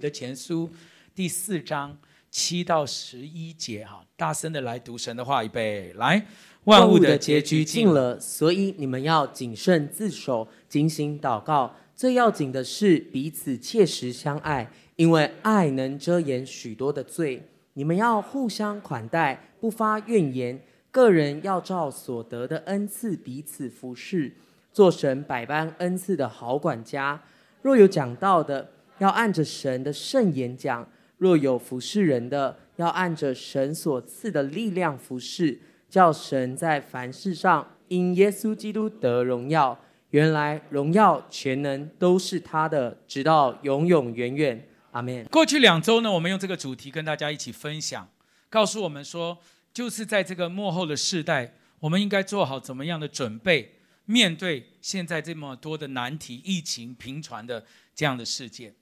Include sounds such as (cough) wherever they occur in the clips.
的前书第四章七到十一节哈，大声的来读神的话，预备来。万物的结局近了，所以你们要谨慎自守，警醒祷告。最要紧的是彼此切实相爱，因为爱能遮掩许多的罪。你们要互相款待，不发怨言。个人要照所得的恩赐彼此服侍，做神百般恩赐的好管家。若有讲道的，要按着神的圣言讲；若有服侍人的，要按着神所赐的力量服侍，叫神在凡事上因耶稣基督得荣耀。原来荣耀全能都是他的，直到永永远远。阿门。过去两周呢，我们用这个主题跟大家一起分享，告诉我们说。就是在这个幕后的世代，我们应该做好怎么样的准备，面对现在这么多的难题、疫情频传的这样的事件。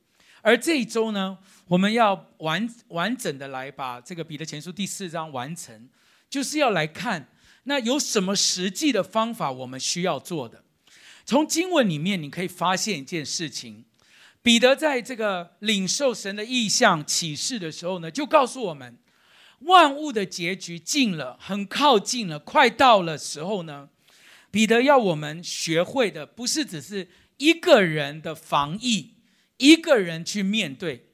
而这一周呢，我们要完完整的来把这个彼得前书第四章完成，就是要来看那有什么实际的方法我们需要做的。从经文里面你可以发现一件事情，彼得在这个领受神的意象启示的时候呢，就告诉我们。万物的结局近了，很靠近了，快到了时候呢，彼得要我们学会的，不是只是一个人的防疫，一个人去面对。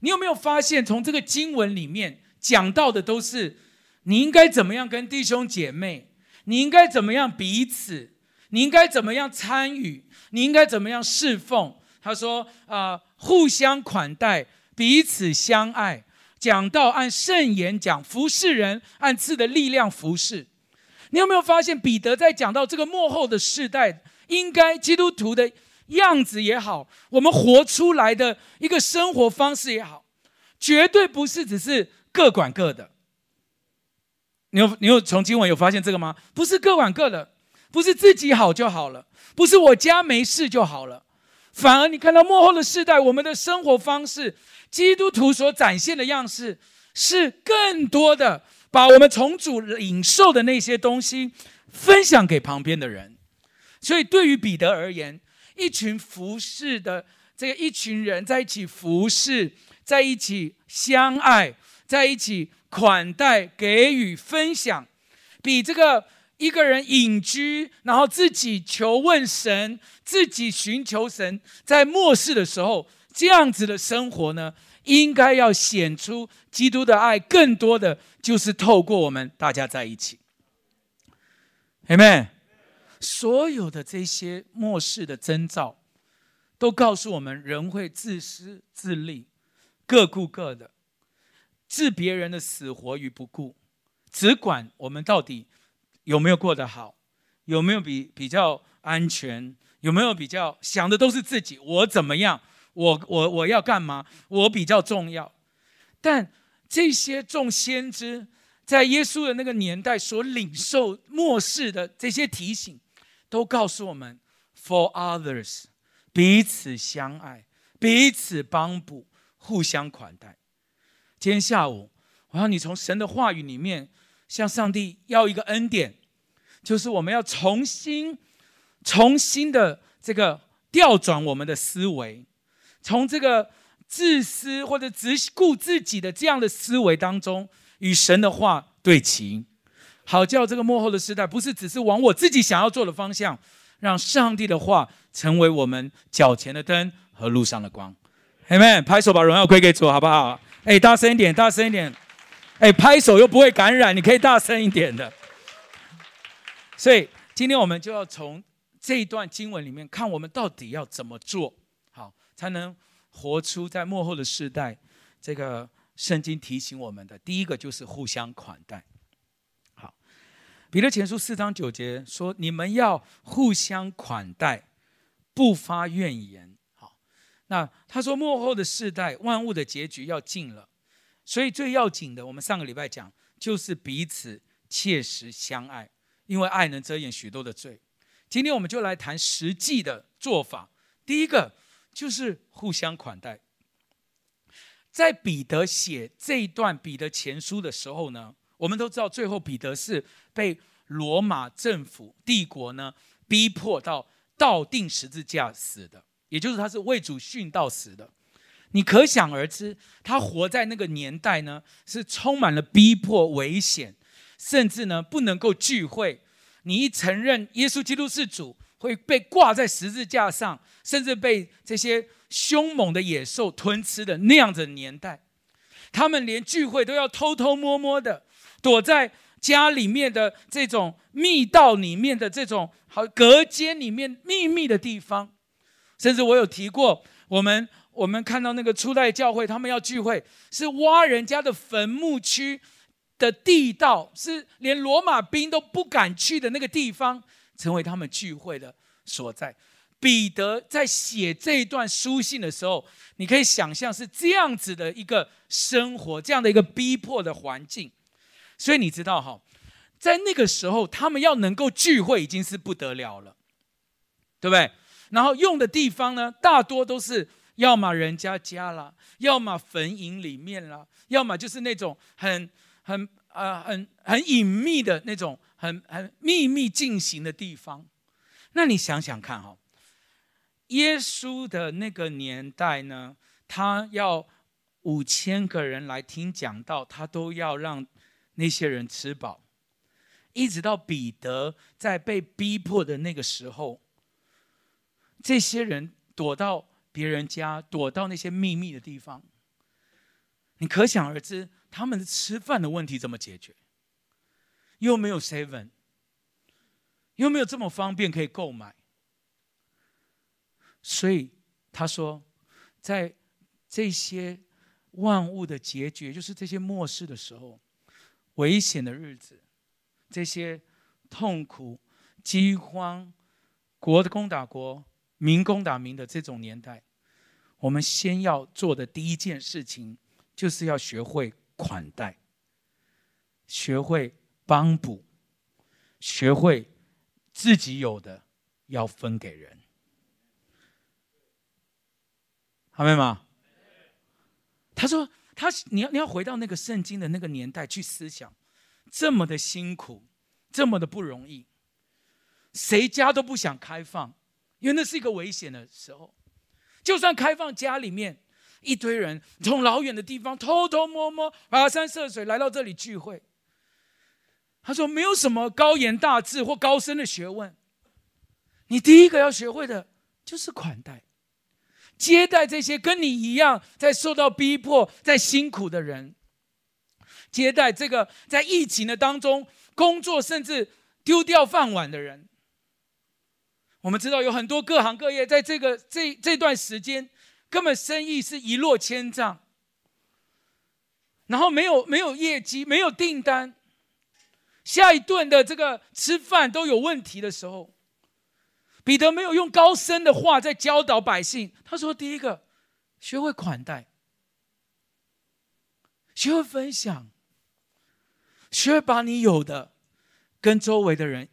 你有没有发现，从这个经文里面讲到的都是你应该怎么样跟弟兄姐妹，你应该怎么样彼此，你应该怎么样参与，你应该怎么样侍奉。他说啊、互相款待，彼此相爱。讲到按圣言讲，服侍人按赐的力量服侍。你有没有发现，彼得在讲到这个幕后的世代，应该基督徒的样子也好，我们活出来的一个生活方式也好，绝对不是只是各管各的。你有你有从经文有发现这个吗？不是各管各的，不是自己好就好了，不是我家没事就好了，反而你看到幕后的世代，我们的生活方式。基督徒所展现的样式，是更多的把我们从主领受的那些东西分享给旁边的人。所以，对于彼得而言，一群服侍的这个一群人在一起服侍，在一起相爱，在一起款待、给予、分享，比这个一个人隐居，然后自己求问神、自己寻求神，在末世的时候。这样子的生活呢，应该要显出基督的爱，更多的就是透过我们大家在一起。Amen。所有的这些末世的征兆，都告诉我们，人会自私自利，各顾各的，置别人的死活于不顾，只管我们到底有没有过得好，有没有比比较安全，有没有比较想的都是自己，我怎么样？我我我要干嘛？我比较重要，但这些众先知在耶稣的那个年代所领受末世的这些提醒，都告诉我们：For others，彼此相爱，彼此帮补，互相款待。今天下午，我要你从神的话语里面向上帝要一个恩典，就是我们要重新、重新的这个调转我们的思维。从这个自私或者只顾自己的这样的思维当中，与神的话对齐，好叫这个幕后的时代不是只是往我自己想要做的方向，让上帝的话成为我们脚前的灯和路上的光。Amen，拍手把荣耀归给主，好不好？哎，大声一点，大声一点。哎，拍手又不会感染，你可以大声一点的。所以今天我们就要从这一段经文里面看，我们到底要怎么做好。才能活出在幕后的世代，这个圣经提醒我们的第一个就是互相款待。彼得前书四章九节说：“你们要互相款待，不发怨言。”好，那他说末后的世代，万物的结局要近了，所以最要紧的，我们上个礼拜讲，就是彼此切实相爱，因为爱能遮掩许多的罪。今天我们就来谈实际的做法。第一个。就是互相款待。在彼得写这一段彼得前书的时候呢，我们都知道，最后彼得是被罗马政府帝国呢逼迫到倒钉十字架死的，也就是他是为主殉道死的。你可想而知，他活在那个年代呢，是充满了逼迫、危险，甚至呢不能够聚会。你一承认耶稣基督是主，会被挂在十字架上，甚至被这些凶猛的野兽吞吃的那样子的年代。他们连聚会都要偷偷摸摸的，躲在家里面的这种密道里面的这种好隔间里面秘密的地方，甚至我有提过我们。我们看到那个初代教会，他们要聚会，是挖人家的坟墓区的地道，是连罗马兵都不敢去的那个地方，成为他们聚会的所在。彼得在写这一段书信的时候，你可以想象是这样子的一个生活，这样的一个逼迫的环境。所以你知道哈，在那个时候，他们要能够聚会已经是不得了了，对不对？然后用的地方呢，大多都是。要么人家家了，要么坟茔里面了，要么就是那种很很呃很很隐秘的那种很很秘密进行的地方。那你想想看哈，耶稣的那个年代呢，他要五千个人来听讲道，他都要让那些人吃饱，一直到彼得在被逼迫的那个时候，这些人躲到。别人家躲到那些秘密的地方，你可想而知，他们的吃饭的问题怎么解决？又没有 seven，又没有这么方便可以购买，所以他说，在这些万物的结局，就是这些末世的时候，危险的日子，这些痛苦、饥荒、国的攻打国、民攻打民的这种年代。我们先要做的第一件事情，就是要学会款待，学会帮补，学会自己有的要分给人，好没吗？他说：“他你要你要回到那个圣经的那个年代去思想，这么的辛苦，这么的不容易，谁家都不想开放，因为那是一个危险的时候。”就算开放家里面，一堆人从老远的地方偷偷摸摸跋山涉水来到这里聚会。他说：“没有什么高言大志或高深的学问，你第一个要学会的就是款待，接待这些跟你一样在受到逼迫、在辛苦的人，接待这个在疫情的当中工作甚至丢掉饭碗的人。”我们知道有很多各行各业，在这个这这段时间，根本生意是一落千丈，然后没有没有业绩，没有订单，下一顿的这个吃饭都有问题的时候，彼得没有用高深的话在教导百姓。他说：“第一个，学会款待，学会分享，学会把你有的跟周围的人。”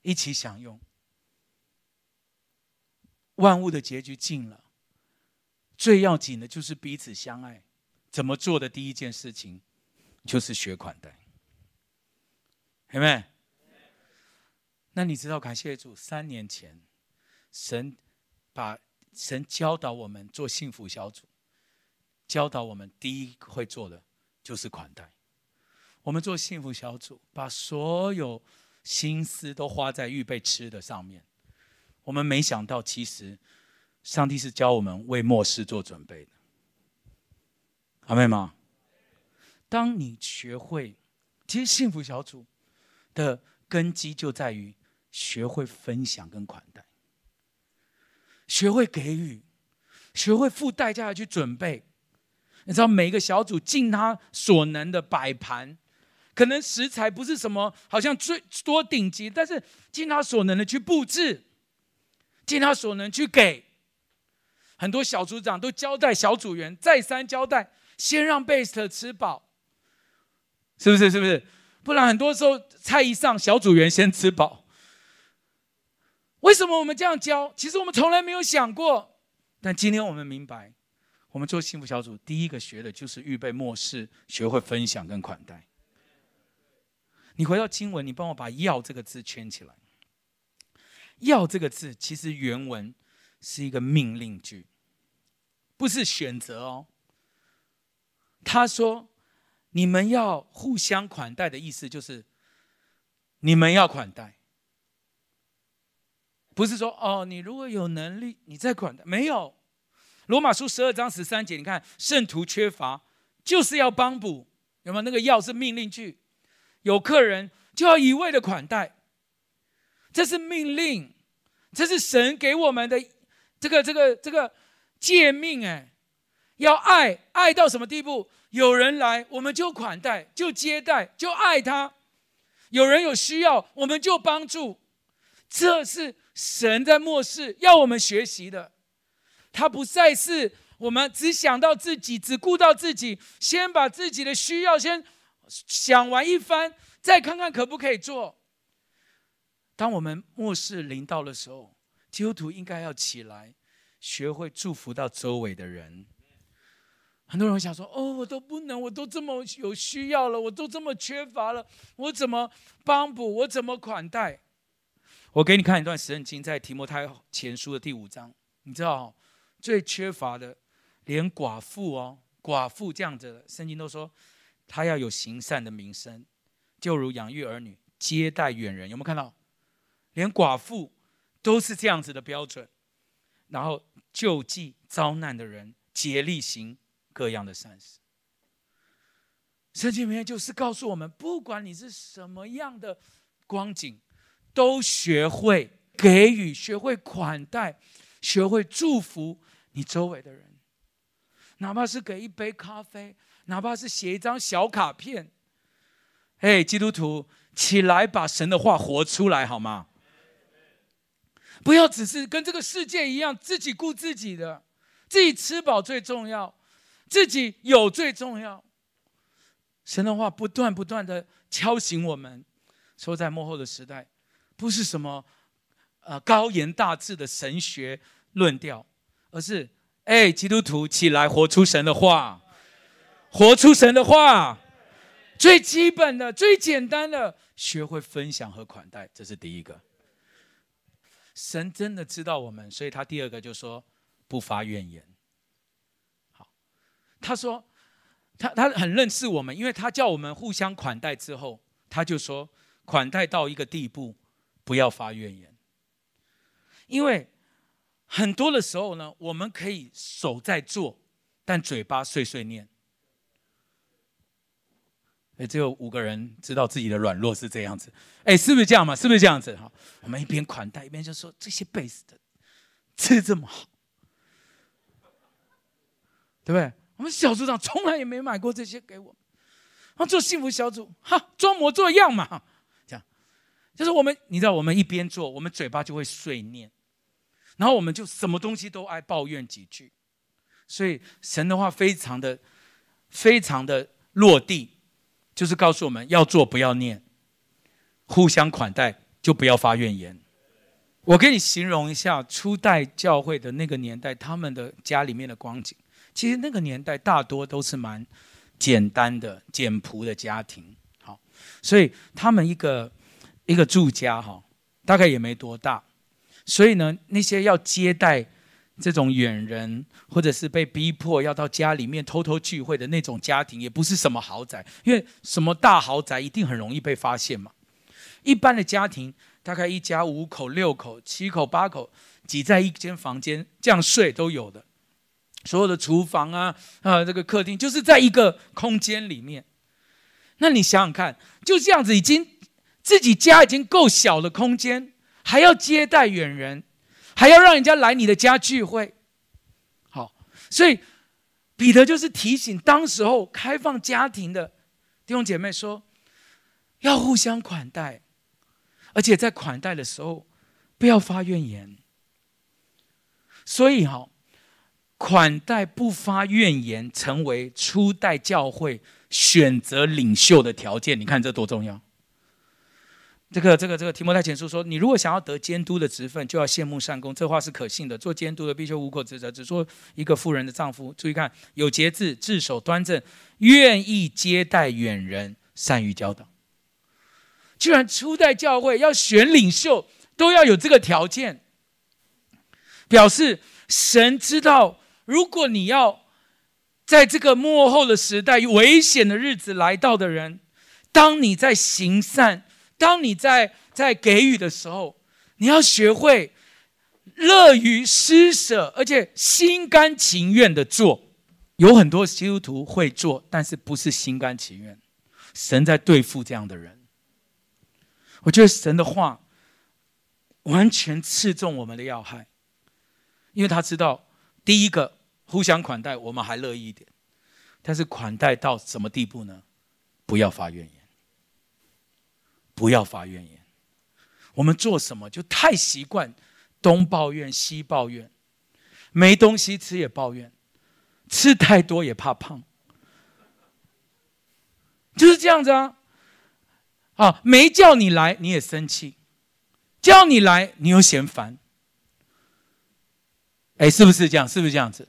一起享用，万物的结局尽了，最要紧的就是彼此相爱。怎么做的第一件事情，就是学款待，有没有？那你知道，感谢主，三年前，神把神教导我们做幸福小组，教导我们第一会做的就是款待。我们做幸福小组，把所有。心思都花在预备吃的上面，我们没想到，其实上帝是教我们为末世做准备的，阿们吗？当你学会，其实幸福小组的根基就在于学会分享跟款待，学会给予，学会付代价的去准备。你知道，每个小组尽他所能的摆盘。可能食材不是什么，好像最多顶级，但是尽他所能的去布置，尽他所能去给。很多小组长都交代小组员，再三交代，先让贝斯特吃饱，是不是？是不是？不然很多时候菜一上，小组员先吃饱。为什么我们这样教？其实我们从来没有想过，但今天我们明白，我们做幸福小组，第一个学的就是预备末世，学会分享跟款待。你回到经文，你帮我把“要”这个字圈起来。“要”这个字其实原文是一个命令句，不是选择哦。他说：“你们要互相款待的意思就是，你们要款待，不是说哦，你如果有能力，你再款待。没有，罗马书十二章十三节，你看圣徒缺乏，就是要帮补，有没有？那个要是命令句，有客人就要一味的款待，这是命令，这是神给我们的这个这个这个诫命哎。”要爱，爱到什么地步？有人来，我们就款待，就接待，就爱他；有人有需要，我们就帮助。这是神在末世要我们学习的。他不再是我们只想到自己，只顾到自己，先把自己的需要先想完一番，再看看可不可以做。当我们末世临到的时候，基督徒应该要起来，学会祝福到周围的人。很多人会想说：“哦，我都不能，我都这么有需要了，我都这么缺乏了，我怎么帮补？我怎么款待？”我给你看一段圣经，在提摩太前书的第五章。你知道，最缺乏的，连寡妇哦，寡妇这样子的，圣经都说，他要有行善的名声，就如养育儿女、接待远人。有没有看到？连寡妇都是这样子的标准。然后救济遭难的人，竭力行。各样的善事，圣经里面就是告诉我们，不管你是什么样的光景，都学会给予，学会款待，学会祝福你周围的人，哪怕是给一杯咖啡，哪怕是写一张小卡片。嘿，基督徒，起来把神的话活出来好吗？不要只是跟这个世界一样，自己顾自己的，自己吃饱最重要。自己有最重要。神的话不断不断的敲醒我们，说在幕后的时代，不是什么呃高言大志的神学论调，而是哎，基督徒起来活出神的话，活出神的话，最基本的、最简单的，学会分享和款待，这是第一个。神真的知道我们，所以他第二个就说不发怨言。好他说，他他很认识我们，因为他叫我们互相款待之后，他就说款待到一个地步，不要发怨言。因为很多的时候呢，我们可以手在做，但嘴巴碎碎念。哎，只有五个人知道自己的软弱是这样子。哎，是不是这样嘛？是不是这样子？哈，我们一边款待一边就说这些贝斯的吃这么好，对不对？我们小组长从来也没买过这些给我，啊，做幸福小组，哈，装模作样嘛，就是我们，你知道，我们一边做，我们嘴巴就会碎念，然后我们就什么东西都爱抱怨几句，所以神的话非常的、非常的落地，就是告诉我们要做不要念，互相款待就不要发怨言。我给你形容一下初代教会的那个年代，他们的家里面的光景。其实那个年代大多都是蛮简单的、简朴的家庭，好，所以他们一个一个住家哈，大概也没多大，所以呢，那些要接待这种远人，或者是被逼迫要到家里面偷偷聚会的那种家庭，也不是什么豪宅，因为什么大豪宅一定很容易被发现嘛。一般的家庭，大概一家五口、六口、七口、八口挤在一间房间这样睡都有的。所有的厨房啊，啊，这个客厅就是在一个空间里面。那你想想看，就这样子，已经自己家已经够小的空间，还要接待远人，还要让人家来你的家聚会。好，所以彼得就是提醒当时候开放家庭的弟兄姐妹说，要互相款待，而且在款待的时候不要发怨言。所以哈。款待不发怨言，成为初代教会选择领袖的条件。你看这多重要！这个、这个、这个提摩太前书说：你如果想要得监督的职分，就要羡慕善工。这话是可信的。做监督的必须无口指责，只做一个富人的丈夫。注意看，有节制，自守端正，愿意接待远人，善于教导。居然初代教会要选领袖，都要有这个条件，表示神知道。如果你要在这个末后的时代、危险的日子来到的人，当你在行善，当你在在给予的时候，你要学会乐于施舍，而且心甘情愿的做。有很多基督徒会做，但是不是心甘情愿。神在对付这样的人。我觉得神的话完全刺中我们的要害，因为他知道，第一个互相款待，我们还乐意一点，但是款待到什么地步呢？不要发怨言，不要发怨言。我们做什么就太习惯东抱怨西抱怨，没东西吃也抱怨，吃太多也怕胖，就是这样子啊。啊，没叫你来你也生气，叫你来你又嫌烦，哎，是不是这样？是不是这样子？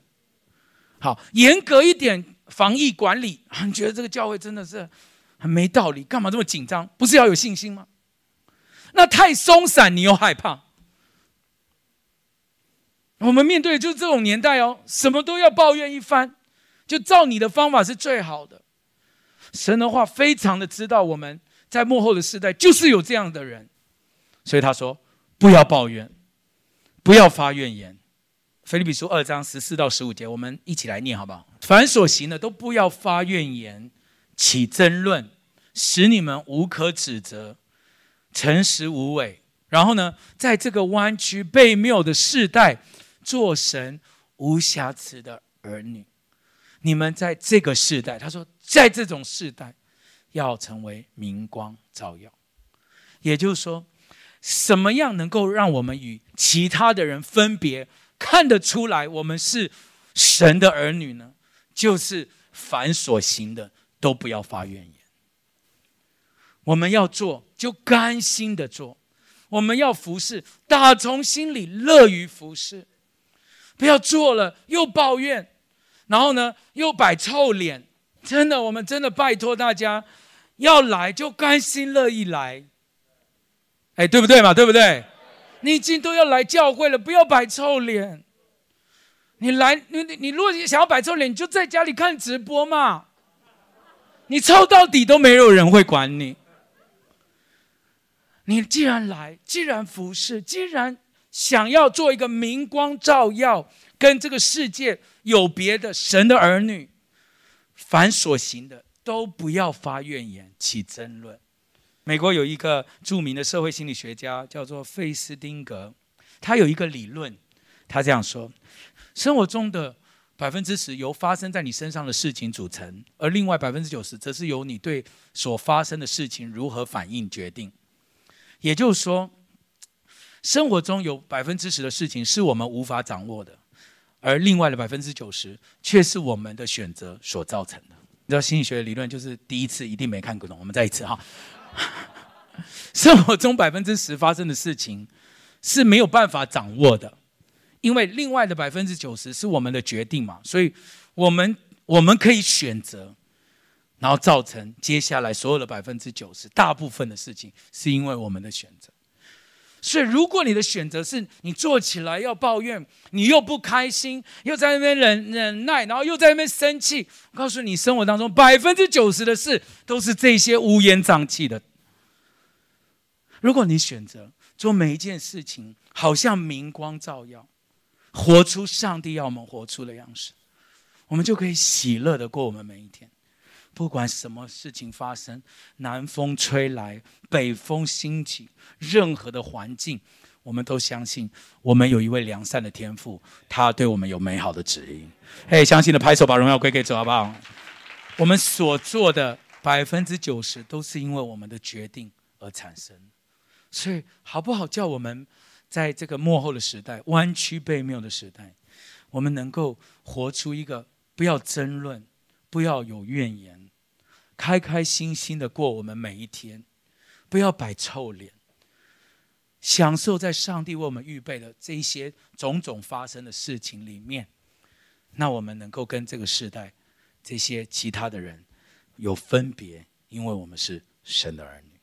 好，严格一点防疫管理，你 (laughs) 觉得这个教会真的是很没道理？干嘛这么紧张？不是要有信心吗？那太松散，你又害怕。我们面对的就是这种年代哦，什么都要抱怨一番，就照你的方法是最好的。神的话非常的知道我们。在幕后的世代，就是有这样的人，所以他说：“不要抱怨，不要发怨言。”腓立比书二章十四到十五节，我们一起来念好不好？凡所行的，都不要发怨言，起争论，使你们无可指责，诚实无伪。然后呢，在这个弯曲悖谬的世代，做神无瑕疵的儿女。你们在这个世代，他说，在这种世代。要成为明光照耀，也就是说，什么样能够让我们与其他的人分别看得出来我们是神的儿女呢？就是凡所行的都不要发怨言。我们要做就甘心的做，我们要服侍，打从心里乐于服侍，不要做了又抱怨，然后呢又摆臭脸。真的，我们真的拜托大家。要来就甘心乐意来，哎，对不对嘛？对不对？你已经都要来教会了，不要摆臭脸。你来，你你你，如果想要摆臭脸，你就在家里看直播嘛。你臭到底都没有人会管你。你既然来，既然服侍，既然想要做一个明光照耀，跟这个世界有别的神的儿女，凡所行的。都不要发怨言，起争论。美国有一个著名的社会心理学家，叫做费斯汀格，他有一个理论，他这样说：生活中的百分之十由发生在你身上的事情组成，而另外百分之九十则是由你对所发生的事情如何反应决定。也就是说，生活中有百分之十的事情是我们无法掌握的，而另外的百分之九十却是我们的选择所造成的。你知道心理学的理论就是第一次一定没看过懂，我们再一次哈。(laughs) 生活中百分之十发生的事情是没有办法掌握的，因为另外的百分之九十是我们的决定嘛，所以我们我们可以选择，然后造成接下来所有的百分之九十大部分的事情是因为我们的选择。所以，如果你的选择是你做起来要抱怨，你又不开心，又在那边忍忍耐，然后又在那边生气，我告诉你，生活当中百分之九十的事都是这些乌烟瘴气的。如果你选择做每一件事情，好像明光照耀，活出上帝要我们活出的样式，我们就可以喜乐的过我们每一天。不管什么事情发生，南风吹来，北风兴起，任何的环境，我们都相信，我们有一位良善的天父，他对我们有美好的指引。嘿、相信的拍手，把荣耀归给主，好不好？我们所做的百分之九十都是因为我们的决定而产生，所以好不好？叫我们在这个幕后的时代，弯曲背谬的时代，我们能够活出一个不要争论，不要有怨言。开开心心的过我们每一天，不要摆臭脸，享受在上帝为我们预备的这一些种种发生的事情里面，那我们能够跟这个世代这些其他的人有分别，因为我们是神的儿女。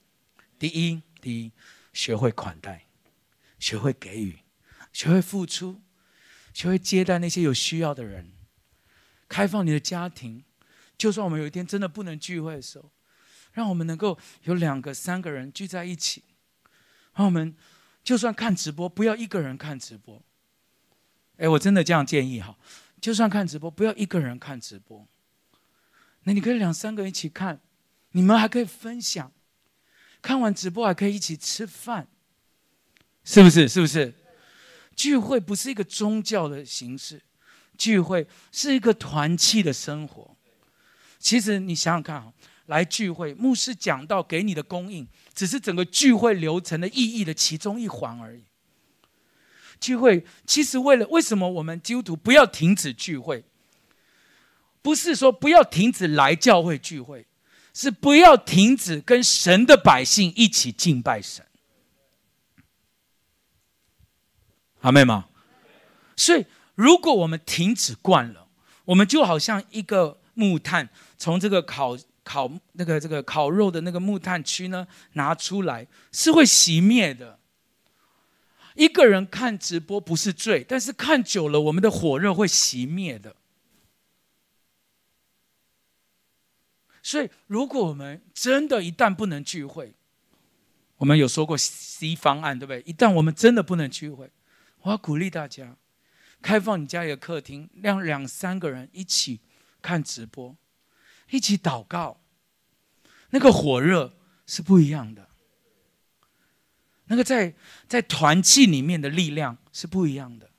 第一，第一，学会款待，学会给予，学会付出，学会接待那些有需要的人，开放你的家庭。就算我们有一天真的不能聚会的时候，让我们能够有两个、三个人聚在一起。让我们就算看直播，不要一个人看直播。哎，我真的这样建议哈，就算看直播，不要一个人看直播。那你可以两三个人一起看，你们还可以分享。看完直播还可以一起吃饭，是不是？是不是？聚会不是一个宗教的形式，聚会是一个团契的生活。其实你想想看啊，来聚会，牧师讲到给你的供应，只是整个聚会流程的意义的其中一环而已。聚会其实为了为什么我们基督徒不要停止聚会？不是说不要停止来教会聚会，是不要停止跟神的百姓一起敬拜神。阿们吗？所以，如果我们停止惯了，我们就好像一个木炭，从这个烤烤那个这个烤肉的那个木炭区呢拿出来，是会熄灭的。一个人看直播不是罪，但是看久了，我们的火热会熄灭的。所以，如果我们真的一旦不能聚会，我们有说过 C 方案，对不对？一旦我们真的不能聚会，我要鼓励大家，开放你家里的客厅，让两三个人一起看直播，一起祷告，那个火热是不一样的。那个在在团契里面的力量是不一样的。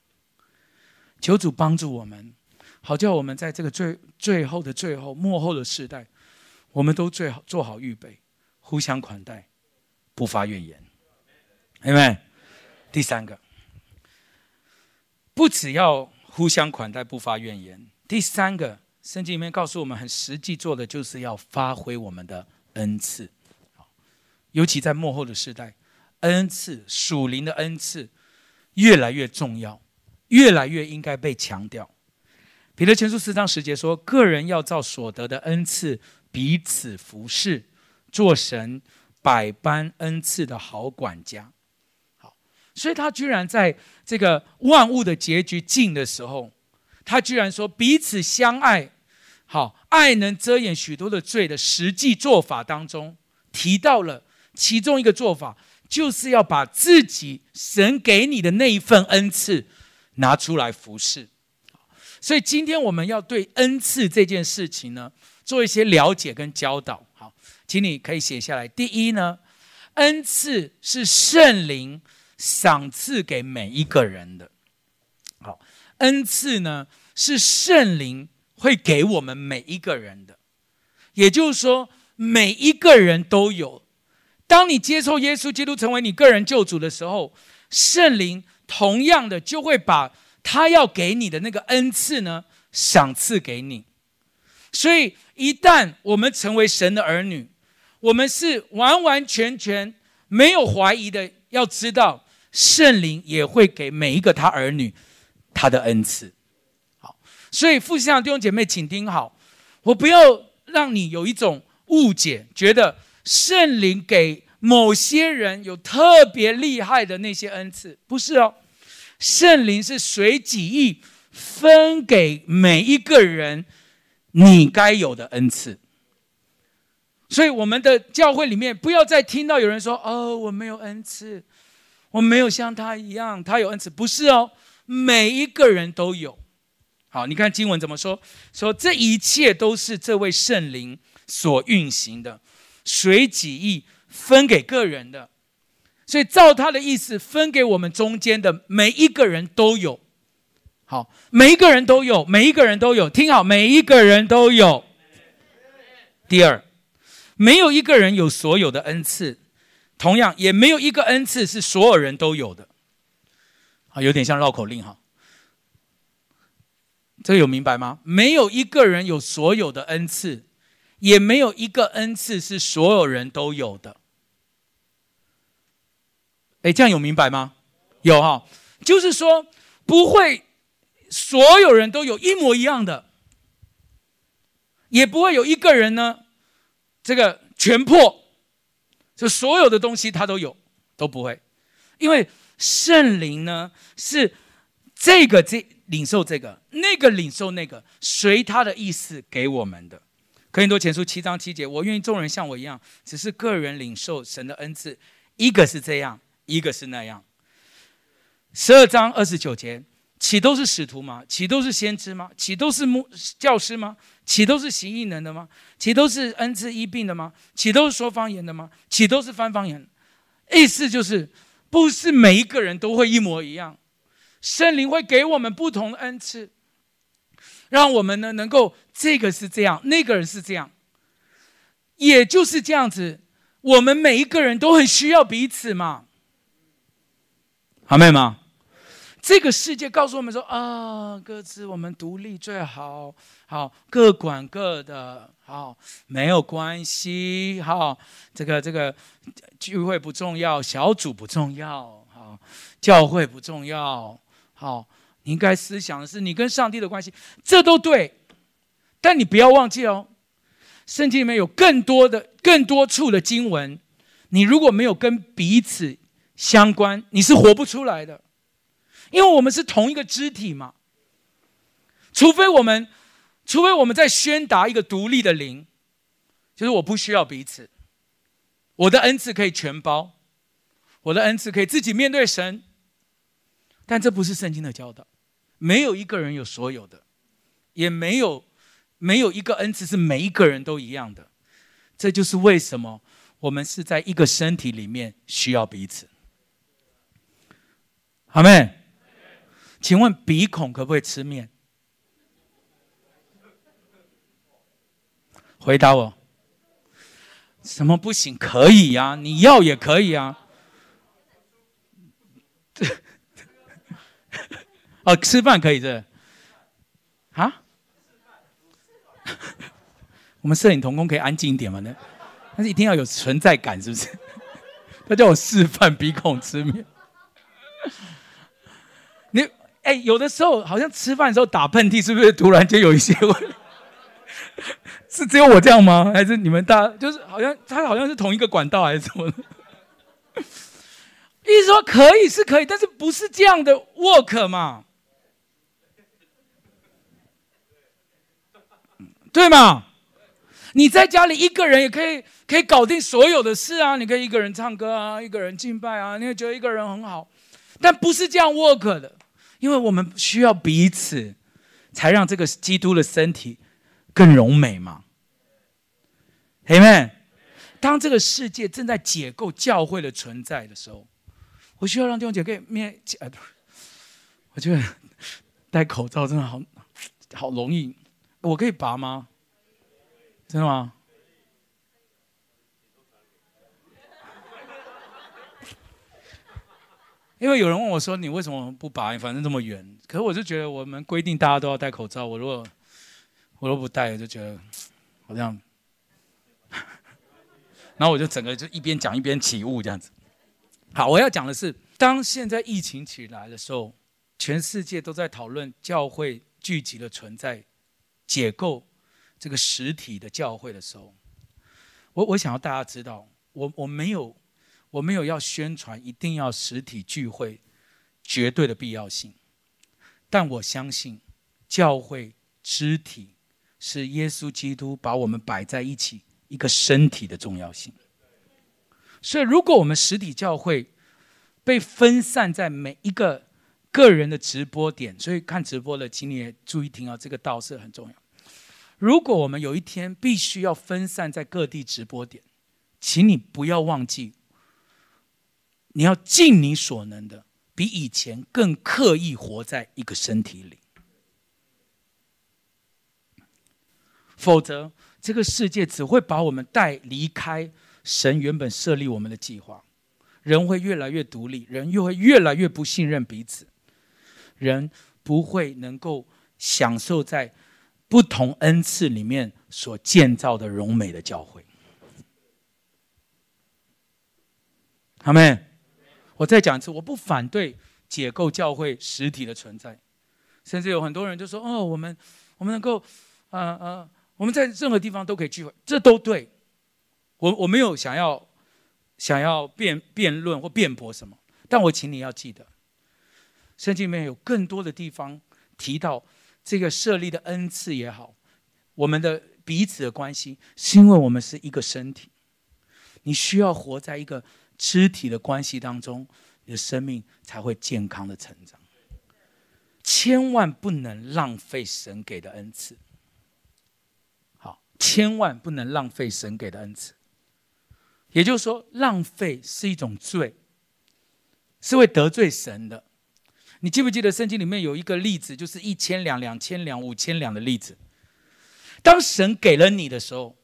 求主帮助我们，好叫我们在这个最最后的最后末后的时代，我们都最好做好预备，互相款待，不发怨言。因为。第三个。不只要互相款待，不发怨言。第三个，圣经里面告诉我们，很实际做的就是要发挥我们的恩赐。尤其在幕后的时代，恩赐属灵的恩赐越来越重要，越来越应该被强调。彼得前书四章十节说：“个人要照所得的恩赐彼此服侍，做神百般恩赐的好管家。”所以他居然在这个万物的结局近的时候，他居然说彼此相爱，好，爱能遮掩许多的罪的实际做法当中，提到了其中一个做法，就是要把自己神给你的那一份恩赐拿出来服侍。所以今天我们要对恩赐这件事情呢，做一些了解跟教导。好，请你可以写下来。第一呢，恩赐是圣灵。赏赐给每一个人的，好，恩赐呢是圣灵会给我们每一个人的，也就是说，每一个人都有。当你接受耶稣基督成为你个人救主的时候，圣灵同样的就会把他要给你的那个恩赐呢赏赐给你。所以，一旦我们成为神的儿女，我们是完完全全没有怀疑的，要知道。圣灵也会给每一个他儿女他的恩赐，好，所以父亲的弟兄姐妹，请听好，我不要让你有一种误解，觉得圣灵给某些人有特别厉害的那些恩赐，不是哦，圣灵是随己意分给每一个人你该有的恩赐，所以我们的教会里面不要再听到有人说哦，我没有恩赐。我没有像他一样，他有恩赐，不是哦，每一个人都有。好，你看经文怎么说？说这一切都是这位圣灵所运行的，随己意分给个人的，所以照他的意思分给我们中间的每一个人都有。好，每一个人都有，每一个人都有，听好，每一个人都有。第二，没有一个人有所有的恩赐。同样，也没有一个恩赐是所有人都有的，啊，有点像绕口令哈。这个有明白吗？没有一个人有所有的恩赐，也没有一个恩赐是所有人都有的。哎，这样有明白吗？有哈，就是说不会所有人都有一模一样的，也不会有一个人呢，这个全破。就所有的东西他都有，都不会，因为圣灵呢是这个这领受这个，那个领受那个，随他的意思给我们的。哥林多前书七章七节，我愿意众人像我一样，只是个人领受神的恩赐，一个是这样，一个是那样。十二章二十九节，岂都是使徒吗？岂都是先知吗？岂都是牧教师吗？岂都是行异能的吗？岂都是恩赐医病的吗？岂都是说方言的吗？岂都是翻方言？意思就是，不是每一个人都会一模一样，圣灵会给我们不同的恩赐。让我们呢能够这个是这样，那个人是这样，也就是这样子。我们每一个人都很需要彼此嘛，好没有吗？这个世界告诉我们说啊，各自我们独立最好，好各管各的，好没有关系，好这个这个聚会不重要，小组不重要，好教会不重要，好。你应该思想的是你跟上帝的关系，这都对，但你不要忘记哦，圣经里面有更多的、更多处的经文，你如果没有跟彼此相关，你是活不出来的，因为我们是同一个肢体嘛。除非我们，除非我们在宣达一个独立的灵，就是我不需要彼此，我的恩赐可以全包，我的恩赐可以自己面对神，但这不是圣经的教导。没有一个人有所有的，也没有没有一个恩赐是每一个人都一样的。这就是为什么我们是在一个身体里面需要彼此。阿们，请问鼻孔可不可以吃面？回答我。什么不行？可以呀、你要也可以啊。(laughs) 哦，吃饭可以的，啊？(laughs) 我们摄影同工可以安静一点吗？呢？但是一定要有存在感，是不是？(laughs) 他叫我示范鼻孔吃面。哎，有的时候好像吃饭的时候打喷嚏，是不是突然间有一些问题？(laughs) 是只有我这样吗？还是你们大就是好像他好像是同一个管道还是什么的？意思说可以是可以，但是不是这样的 work 嘛？对吗？你在家里一个人也可以可以搞定所有的事啊！你可以一个人唱歌啊，一个人敬拜啊，你会觉得一个人很好，但不是这样 work 的，因为我们需要彼此，才让这个基督的身体更荣美嘛。Amen。当这个世界正在解构教会的存在的时候，我需要让弟兄姐妹面，我觉得戴口罩真的好好容易。我可以拔吗？真的吗？因为有人问我说：“你为什么不拔？反正这么远。”可是我就觉得我们规定大家都要戴口罩。我如果我如果不戴，我就觉得好像…… (laughs) 然后我就整个就一边讲一边起雾这样子。好，我要讲的是，当现在疫情起来的时候，全世界都在讨论教会聚集的存在。解构这个实体的教会的时候，我我想要大家知道，我我没有我没有要宣传一定要实体聚会绝对的必要性，但我相信教会肢体是耶稣基督把我们摆在一起一个身体的重要性。所以，如果我们实体教会被分散在每一个个人的直播点，所以看直播的，请你也注意听啊，这个道是很重要。如果我们有一天必须要分散在各地直播点，请你不要忘记，你要尽你所能的，比以前更刻意活在一个身体里，否则这个世界只会把我们带离开神原本设立我们的计划，人会越来越独立，人又会越来越不信任彼此，人不会能够享受在。不同恩赐里面所建造的荣美的教会，阿们，我再讲一次，我不反对解构教会实体的存在，甚至有很多人就说：“哦，我们我们能够，呃呃，我们在任何地方都可以聚会，这都对。”我我没有想要想要辩辩论或辩驳什么，但我请你要记得，圣经里面有更多的地方提到这个设立的恩赐也好，我们的彼此的关系，是因为我们是一个身体，你需要活在一个肢体的关系当中，你的生命才会健康的成长。千万不能浪费神给的恩赐。好，千万不能浪费神给的恩赐。也就是说，浪费是一种罪，是会得罪神的。你记不记得圣经里面有一个例子，就是一千两、两千两、五千两的例子？当神给了你的时候，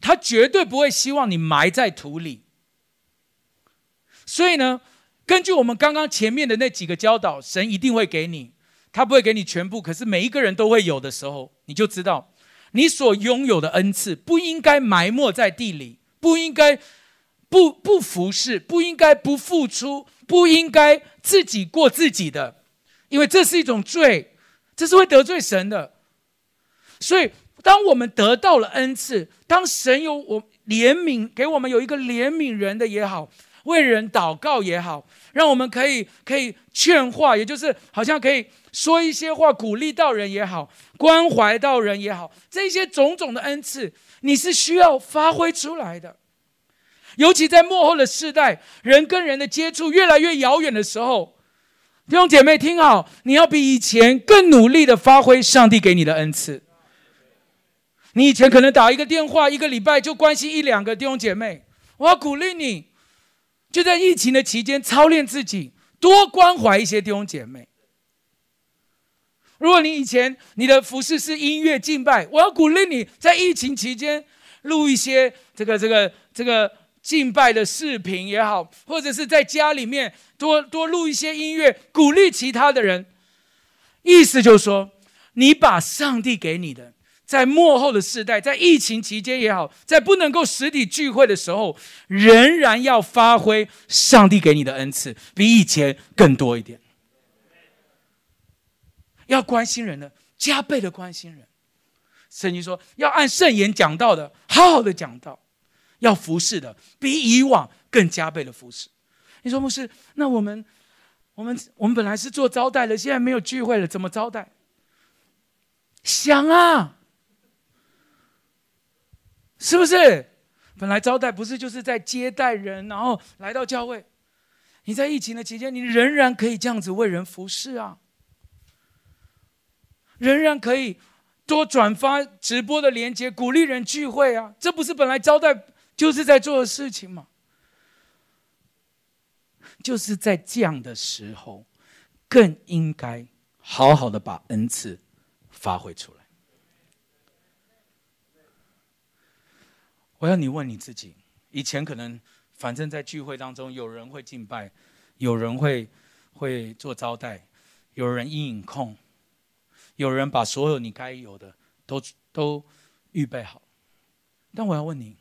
他绝对不会希望你埋在土里。所以呢，根据我们刚刚前面的那几个教导，神一定会给你，他不会给你全部，可是每一个人都会有的时候，你就知道，你所拥有的恩赐不应该埋没在地里，不应该。不不服侍，不应该不付出，不应该自己过自己的，因为这是一种罪，这是会得罪神的。所以，当我们得到了恩赐，当神有我怜悯，给我们有一个怜悯人的也好，为人祷告也好，让我们可以可以劝化，也就是好像可以说一些话鼓励到人也好，关怀到人也好，这些种种的恩赐，你是需要发挥出来的。尤其在幕后的世代，人跟人的接触越来越遥远的时候，弟兄姐妹听好，你要比以前更努力的发挥上帝给你的恩赐。你以前可能打一个电话，一个礼拜就关心一两个弟兄姐妹，我要鼓励你，就在疫情的期间操练自己，多关怀一些弟兄姐妹。如果你以前你的服事是音乐敬拜，我要鼓励你在疫情期间录一些这个这个这个。敬拜的视频也好，或者是在家里面多多录一些音乐，鼓励其他的人。意思就是说，你把上帝给你的，在末后的世代，在疫情期间也好，在不能够实体聚会的时候，仍然要发挥上帝给你的恩赐，比以前更多一点。要关心人的，加倍的关心人。圣经说，要按圣言讲到的，好好的讲道。要服侍的，比以往更加倍的服侍。你说牧师，那我们，我们，我们本来是做招待的，现在没有聚会了，怎么招待？想啊，是不是？本来招待不是就是在接待人，然后来到教会。你在疫情的期间，你仍然可以这样子为人服侍啊，仍然可以多转发直播的连接，鼓励人聚会啊。这不是本来招待。就是在做的事情吗，就是在这样的时候，更应该好好的把恩赐发挥出来。我要你问你自己：以前可能反正在聚会当中，有人会敬拜，有人会会做招待，有人阴影控，有人把所有你该有的都都预备好。但我要问你。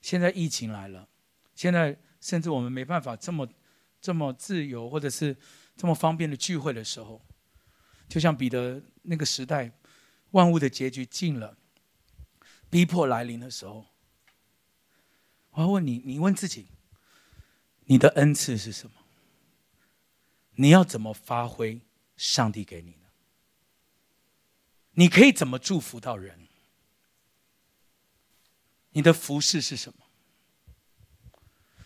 现在疫情来了，现在甚至我们没办法这么这么自由，或者是这么方便的聚会的时候，就像彼得那个时代，万物的结局近了，逼迫来临的时候，我要问你，你问自己，你的恩赐是什么？你要怎么发挥上帝给你的？你可以怎么祝福到人？你的服事是什么？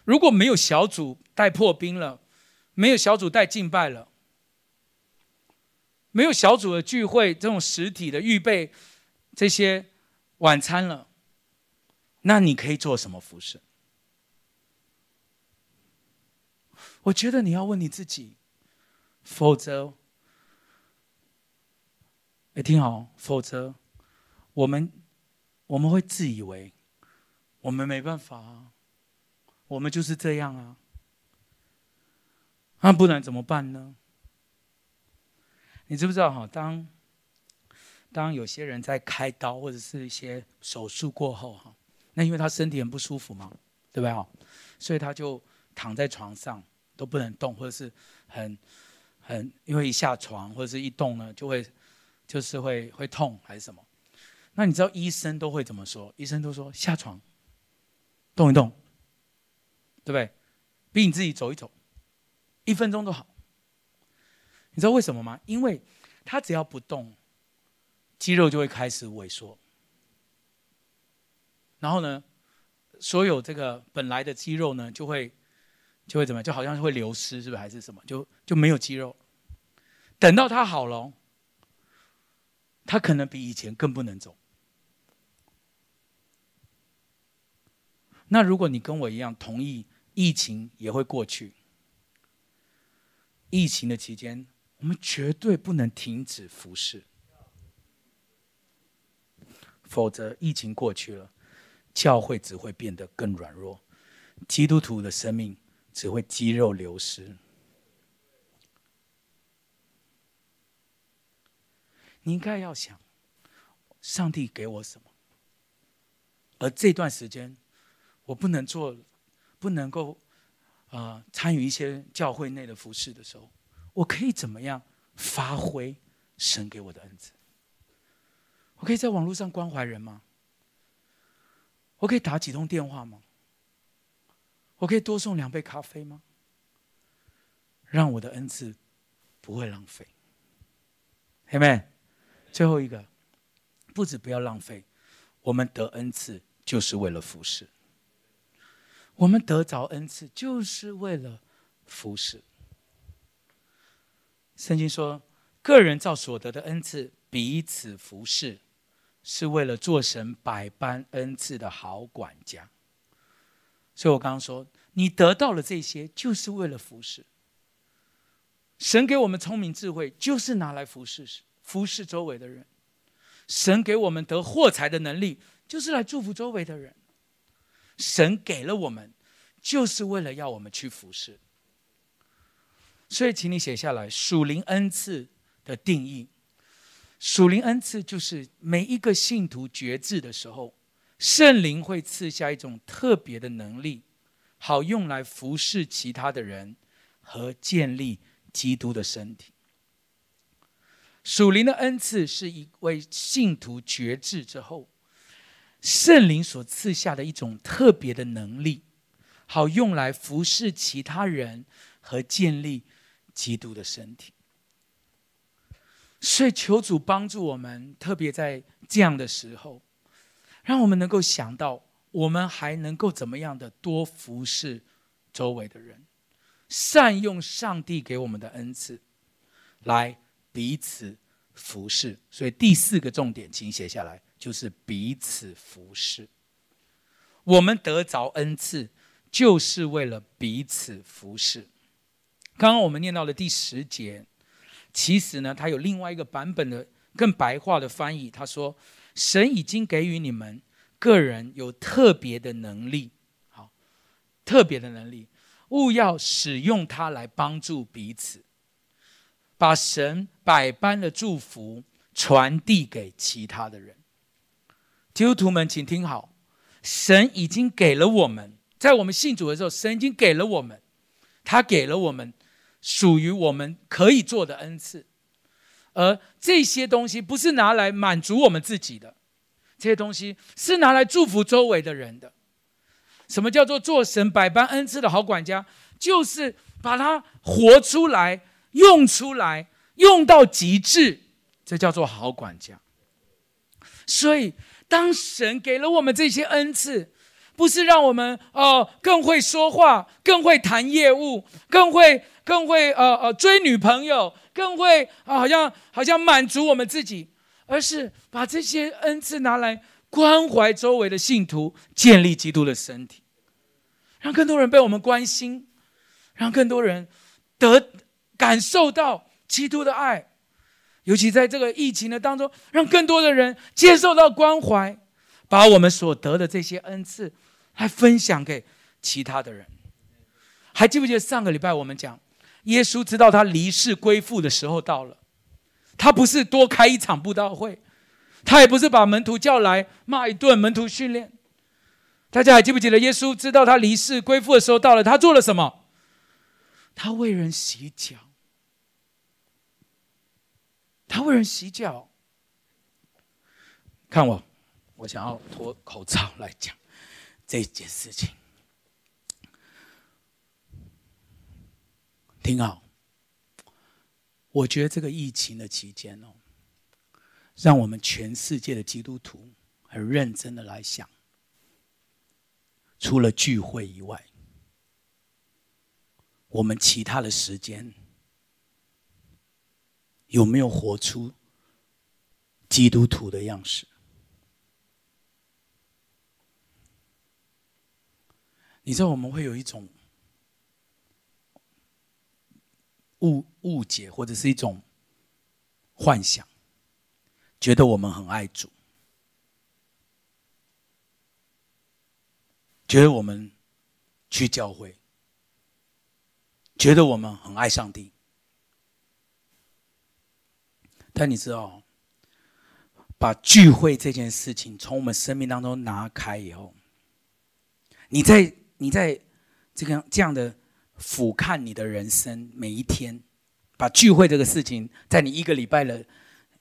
如果没有小组带破冰了，没有小组带敬拜了，没有小组的聚会这种实体的预备这些晚餐了，那你可以做什么服事？我觉得你要问你自己，否则，哎，听好，否则我们我们会自以为。我们没办法啊，我们就是这样啊，那不然怎么办呢？你知不知道哈？当当有些人在开刀或者是一些手术过后哈，那因为他身体很不舒服嘛，对不对啊？所以他就躺在床上都不能动，或者是很很因为一下床或者是一动呢，就会就是会会痛还是什么？那你知道医生都会怎么说？医生都说下床。动一动，对不对？逼你自己走一走，一分钟都好。你知道为什么吗？因为他只要不动，肌肉就会开始萎缩。然后呢，所有这个本来的肌肉呢，就会就会怎么样？就好像是会流失，是不是？还是什么？就就没有肌肉。等到他好了，他可能比以前更不能走。那如果你跟我一样同意疫情也会过去，疫情的期间，我们绝对不能停止服侍，否则疫情过去了，教会只会变得更软弱，基督徒的生命只会肌肉流失。你应该要想，上帝给我什么？而这段时间，我不能做，不能够啊、参与一些教会内的服事的时候，我可以怎么样发挥神给我的恩赐？我可以在网络上关怀人吗？我可以打几通电话吗？我可以多送两杯咖啡吗？让我的恩赐不会浪费。Amen。最后一个，不止不要浪费，我们得恩赐就是为了服侍。我们得着恩赐就是为了服侍。圣经说，个人照所得的恩赐彼此服侍，是为了做神百般恩赐的好管家。所以我刚刚说，你得到了这些，就是为了服侍。神给我们聪明智慧，就是拿来服侍服侍周围的人，神给我们得货财的能力，就是来祝福周围的人。神给了我们，就是为了要我们去服侍。所以，请你写下来属灵恩赐的定义。属灵恩赐就是每一个信徒觉志的时候，圣灵会赐下一种特别的能力，好用来服侍其他的人和建立基督的身体。属灵的恩赐是一位信徒觉志之后，圣灵所赐下的一种特别的能力，好用来服侍其他人和建立基督的身体。所以求主帮助我们，特别在这样的时候，让我们能够想到，我们还能够怎么样的多服侍周围的人，善用上帝给我们的恩赐，来。彼此服侍，所以第四个重点，请写下来，就是彼此服侍。我们得着恩赐，就是为了彼此服侍。刚刚我们念到了第十节，其实呢，他有另外一个版本的更白话的翻译。他说：“神已经给予你们个人有特别的能力，好，特别的能力，务要使用它来帮助彼此。”把神百般的祝福传递给其他的人。基督徒们，请听好，神已经给了我们，在我们信主的时候，神已经给了我们，他给了我们属于我们可以做的恩赐，而这些东西不是拿来满足我们自己的，这些东西是拿来祝福周围的人的。什么叫做做神百般恩赐的好管家？就是把它活出来。用出来，用到极致，这叫做好管家。所以，当神给了我们这些恩赐，不是让我们哦、呃、更会说话，更会谈业务，更会更会呃呃追女朋友，更会啊、好像好像满足我们自己，而是把这些恩赐拿来关怀周围的信徒，建立基督的身体，让更多人被我们关心，让更多人得。感受到基督的爱，尤其在这个疫情的当中，让更多的人接受到关怀，把我们所得的这些恩赐来分享给其他的人。还记不记得上个礼拜我们讲，耶稣知道他离世归父的时候到了，他不是多开一场布道会，他也不是把门徒叫来骂一顿，门徒训练。大家还记不记得耶稣知道他离世归父的时候到了，他做了什么？他为人洗脚。他为人洗脚，看我，我想要脱口罩来讲这件事情。听好，我觉得这个疫情的期间哦，让我们全世界的基督徒很认真的来想，除了聚会以外，我们其他的时间有没有活出基督徒的样式？你知道我们会有一种误误解，或者是一种幻想，觉得我们很爱主，觉得我们去教会，觉得我们很爱上帝。但你知道，把聚会这件事情从我们生命当中拿开以后，你在。你在这个这样的俯瞰你的人生每一天，把聚会这个事情，在你一个礼拜的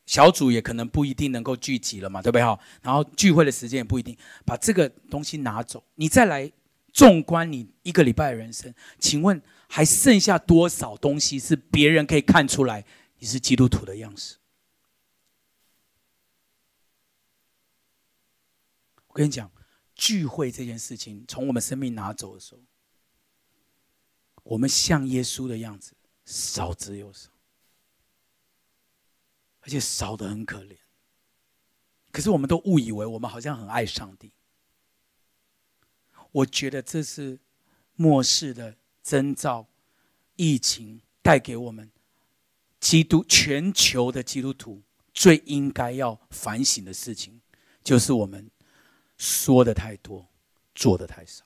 小组也可能不一定能够聚集了嘛，对不对哈？然后聚会的时间也不一定，把这个东西拿走，你再来纵观你一个礼拜的人生，请问还剩下多少东西是别人可以看出来你是基督徒的样式？我跟你讲。聚会这件事情从我们生命拿走的时候，我们像耶稣的样子少之又少，而且少得很可怜。可是我们都误以为我们好像很爱上帝。我觉得这是末世的征兆，疫情带给我们基督全球的基督徒最应该要反省的事情，就是我们。说的太多，做的太少。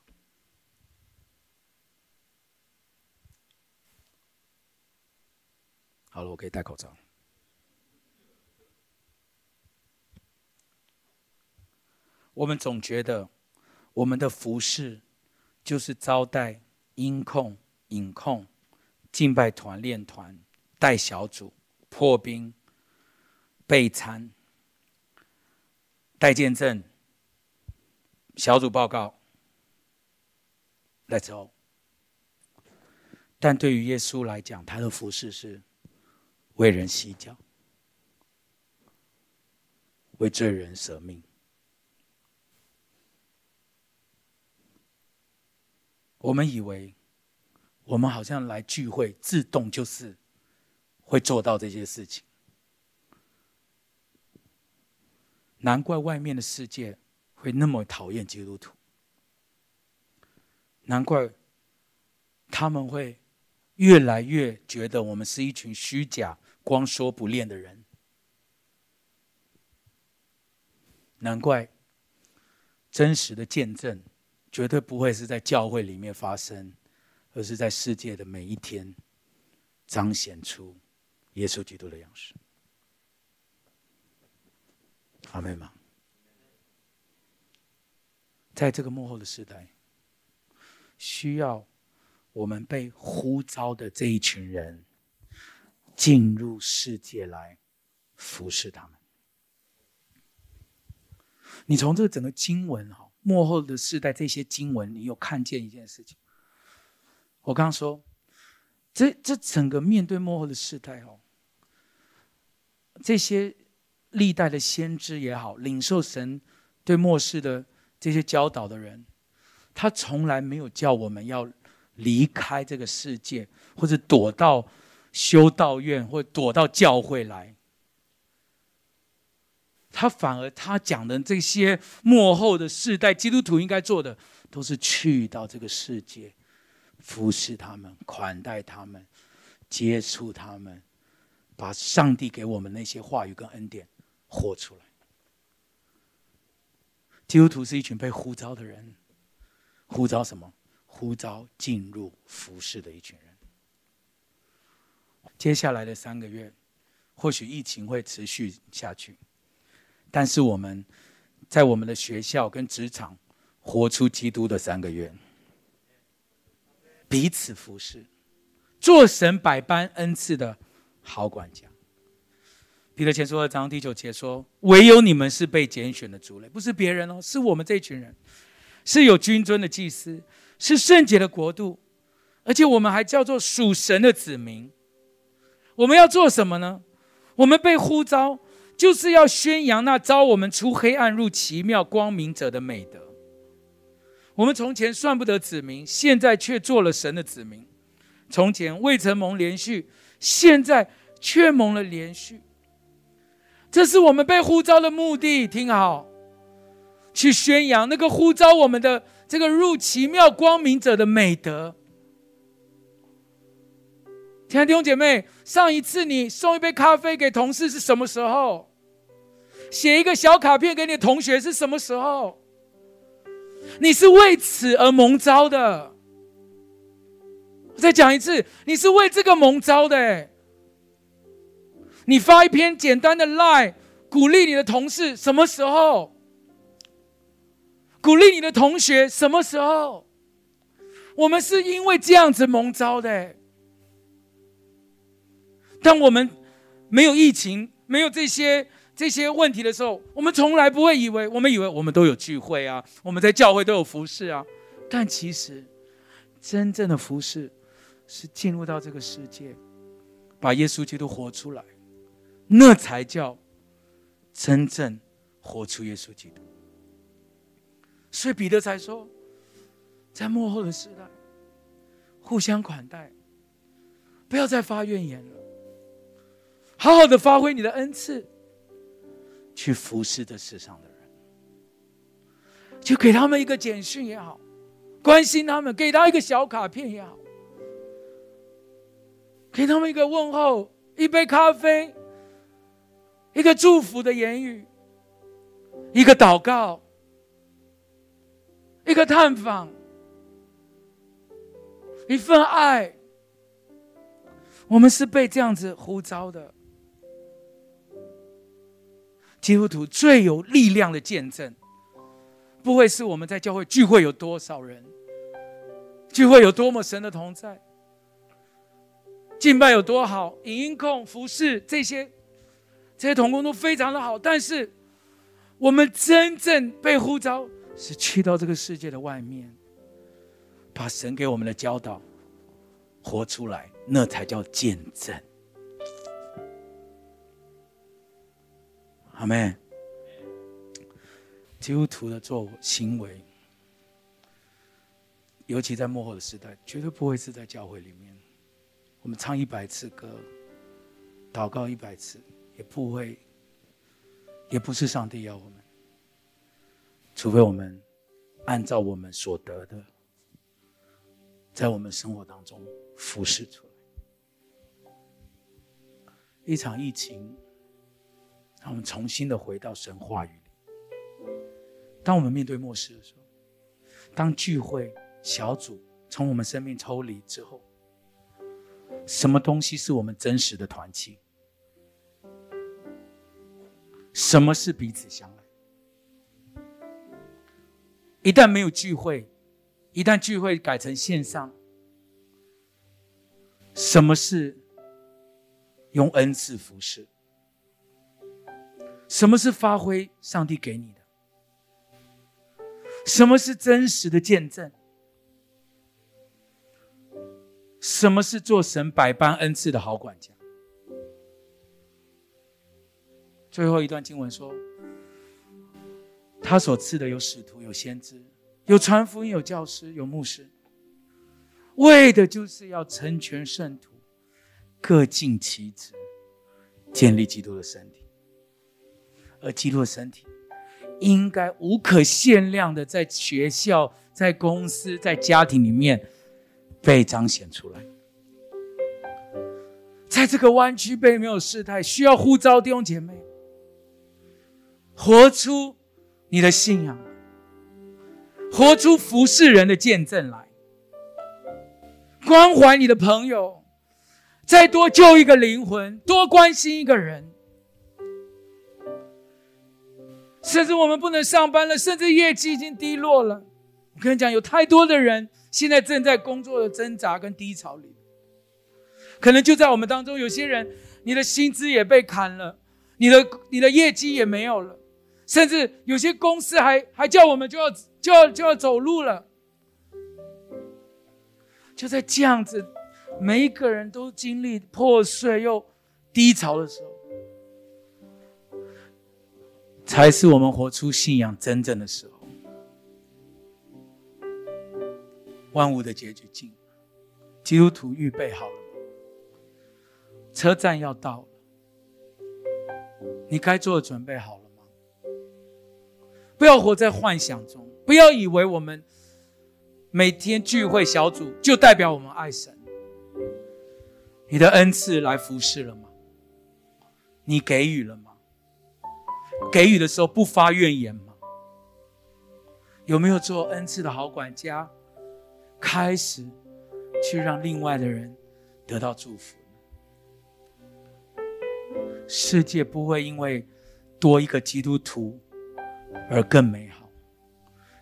好了，我可以戴口罩。我们总觉得我们的服饰就是招待、音控、影控、敬拜团、练团、带小组、破冰、备餐、带见证。小组报告，Let's go。但对于耶稣来讲，他的服事是为人洗脚，为罪人舍命。我们以为，我们好像来聚会，自动就是会做到这些事情。难怪外面的世界。会那么讨厌基督徒，难怪他们会越来越觉得我们是一群虚假、光说不练的人。难怪真实的见证绝对不会是在教会里面发生，而是在世界的每一天彰显出耶稣基督的样式。阿门吗？在这个幕后的时代，需要我们被呼召的这一群人进入世界来服侍他们。你从这个整个经文哈，幕后的时代这些经文，你有看见一件事情？我刚刚说，这这整个面对幕后的时代哦，这些历代的先知也好，领受神对末世的。这些教导的人，他从来没有叫我们要离开这个世界，或者躲到修道院，或躲到教会来。他反而他讲的这些幕后的世代，基督徒应该做的，都是去到这个世界，服侍他们，款待他们，接触他们，把上帝给我们那些话语跟恩典活出来。基督徒是一群被呼召的人，呼召什么？呼召进入服侍的一群人。接下来的三个月，或许疫情会持续下去，但是我们在我们的学校跟职场活出基督的三个月，彼此服侍，做神百般恩赐的好管家。彼得前书二章第九节说：“唯有你们是被拣选的族类，不是别人哦，是我们这群人，是有君尊的祭司，是圣洁的国度，而且我们还叫做属神的子民。我们要做什么呢？我们被呼召，就是要宣扬那召我们出黑暗入奇妙光明者的美德。我们从前算不得子民，现在却做了神的子民；从前未曾蒙连续，现在却蒙了连续。这是我们被呼召的目的。听好，去宣扬那个呼召我们的这个入奇妙光明者的美德。亲爱的弟兄姐妹，上一次你送一杯咖啡给同事是什么时候？写一个小卡片给你的同学是什么时候？你是为此而蒙召的。再讲一次，你是为这个蒙召的。你发一篇简单的 lie，鼓励你的同事，什么时候？鼓励你的同学，什么时候？我们是因为这样子蒙招的。当我们没有疫情、没有这些这些问题的时候，我们从来不会以为，我们以为我们都有聚会啊，我们在教会都有服侍啊。但其实，真正的服侍是进入到这个世界，把耶稣基督活出来，那才叫真正活出耶稣基督。所以彼得才说，在幕后的时代，互相款待，不要再发怨言了。好好的发挥你的恩赐，去服侍这世上的人，就给他们一个简讯也好，关心他们，给他一个小卡片也好，给他们一个问候，一杯咖啡，一个祝福的言语，一个祷告，一个探访，一份爱。我们是被这样子呼召的。基督徒最有力量的见证，不会是我们在教会聚会有多少人，聚会有多么神的同在，敬拜有多好，影音控服侍这些，这些同工都非常的好。但是，我们真正被呼召是去到这个世界的外面，把神给我们的教导活出来，那才叫见证。阿门。基督徒的做行为，尤其在幕后的时代，绝对不会是在教会里面。我们唱一百次歌，祷告一百次，也不会，也不是上帝要我们。除非我们按照我们所得的，在我们生活当中服侍出来。一场疫情。让我们重新的回到神话语里。当我们面对末世的时候，当聚会小组从我们生命抽离之后，什么东西是我们真实的团契？什么是彼此相爱？一旦没有聚会，一旦聚会改成线上，什么是用恩赐服侍？什么是发挥上帝给你的？什么是真实的见证？什么是做神百般恩赐的好管家？最后一段经文说：“他所赐的有使徒，有先知，有传福音，有教师，有牧师，为的就是要成全圣徒，各尽其职，建立基督的身体。”而基督的身体，应该无可限量的在学校、在公司、在家庭里面被彰显出来。在这个弯曲背没有事态，需要呼召弟兄姐妹，活出你的信仰，活出服侍人的见证来，关怀你的朋友，再多救一个灵魂，多关心一个人。甚至我们不能上班了，甚至业绩已经低落了。我跟你讲，有太多的人现在正在工作的挣扎跟低潮里。可能就在我们当中，有些人，你的薪资也被砍了，你的你的业绩也没有了，甚至有些公司还还叫我们就要就要就要走路了。就在这样子，每一个人都经历破碎又低潮的时候，才是我们活出信仰真正的时候。万物的结局近了，基督徒预备好了？车站要到了，你该做的准备好了？不要活在幻想中，不要以为我们每天聚会小组就代表我们爱神。你的恩赐来服侍了吗？你给予了吗？给予的时候不发怨言吗？有没有做恩赐的好管家？开始去让另外的人得到祝福。世界不会因为多一个基督徒而更美好，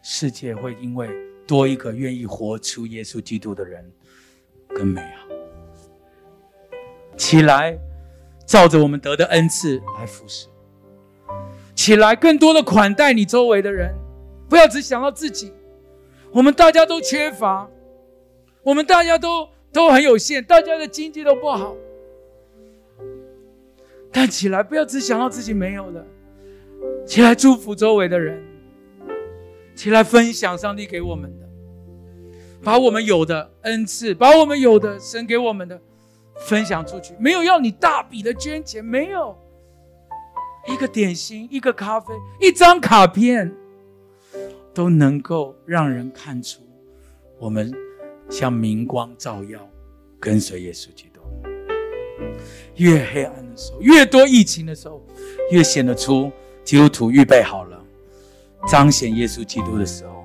世界会因为多一个愿意活出耶稣基督的人更美好。起来，照着我们得的恩赐来服侍。起来，更多的款待你周围的人，不要只想到自己。我们大家都缺乏，我们大家都都很有限，大家的经济都不好。但起来，不要只想到自己没有了，起来祝福周围的人，起来分享上帝给我们的，把我们有的恩赐，把我们有的神给我们的。分享出去，没有要你大笔的捐钱，没有一个点心、一个咖啡、一张卡片，都能够让人看出我们像明光照耀，跟随耶稣基督。越黑暗的时候，越多疫情的时候，越显得出基督徒预备好了彰显耶稣基督的时候。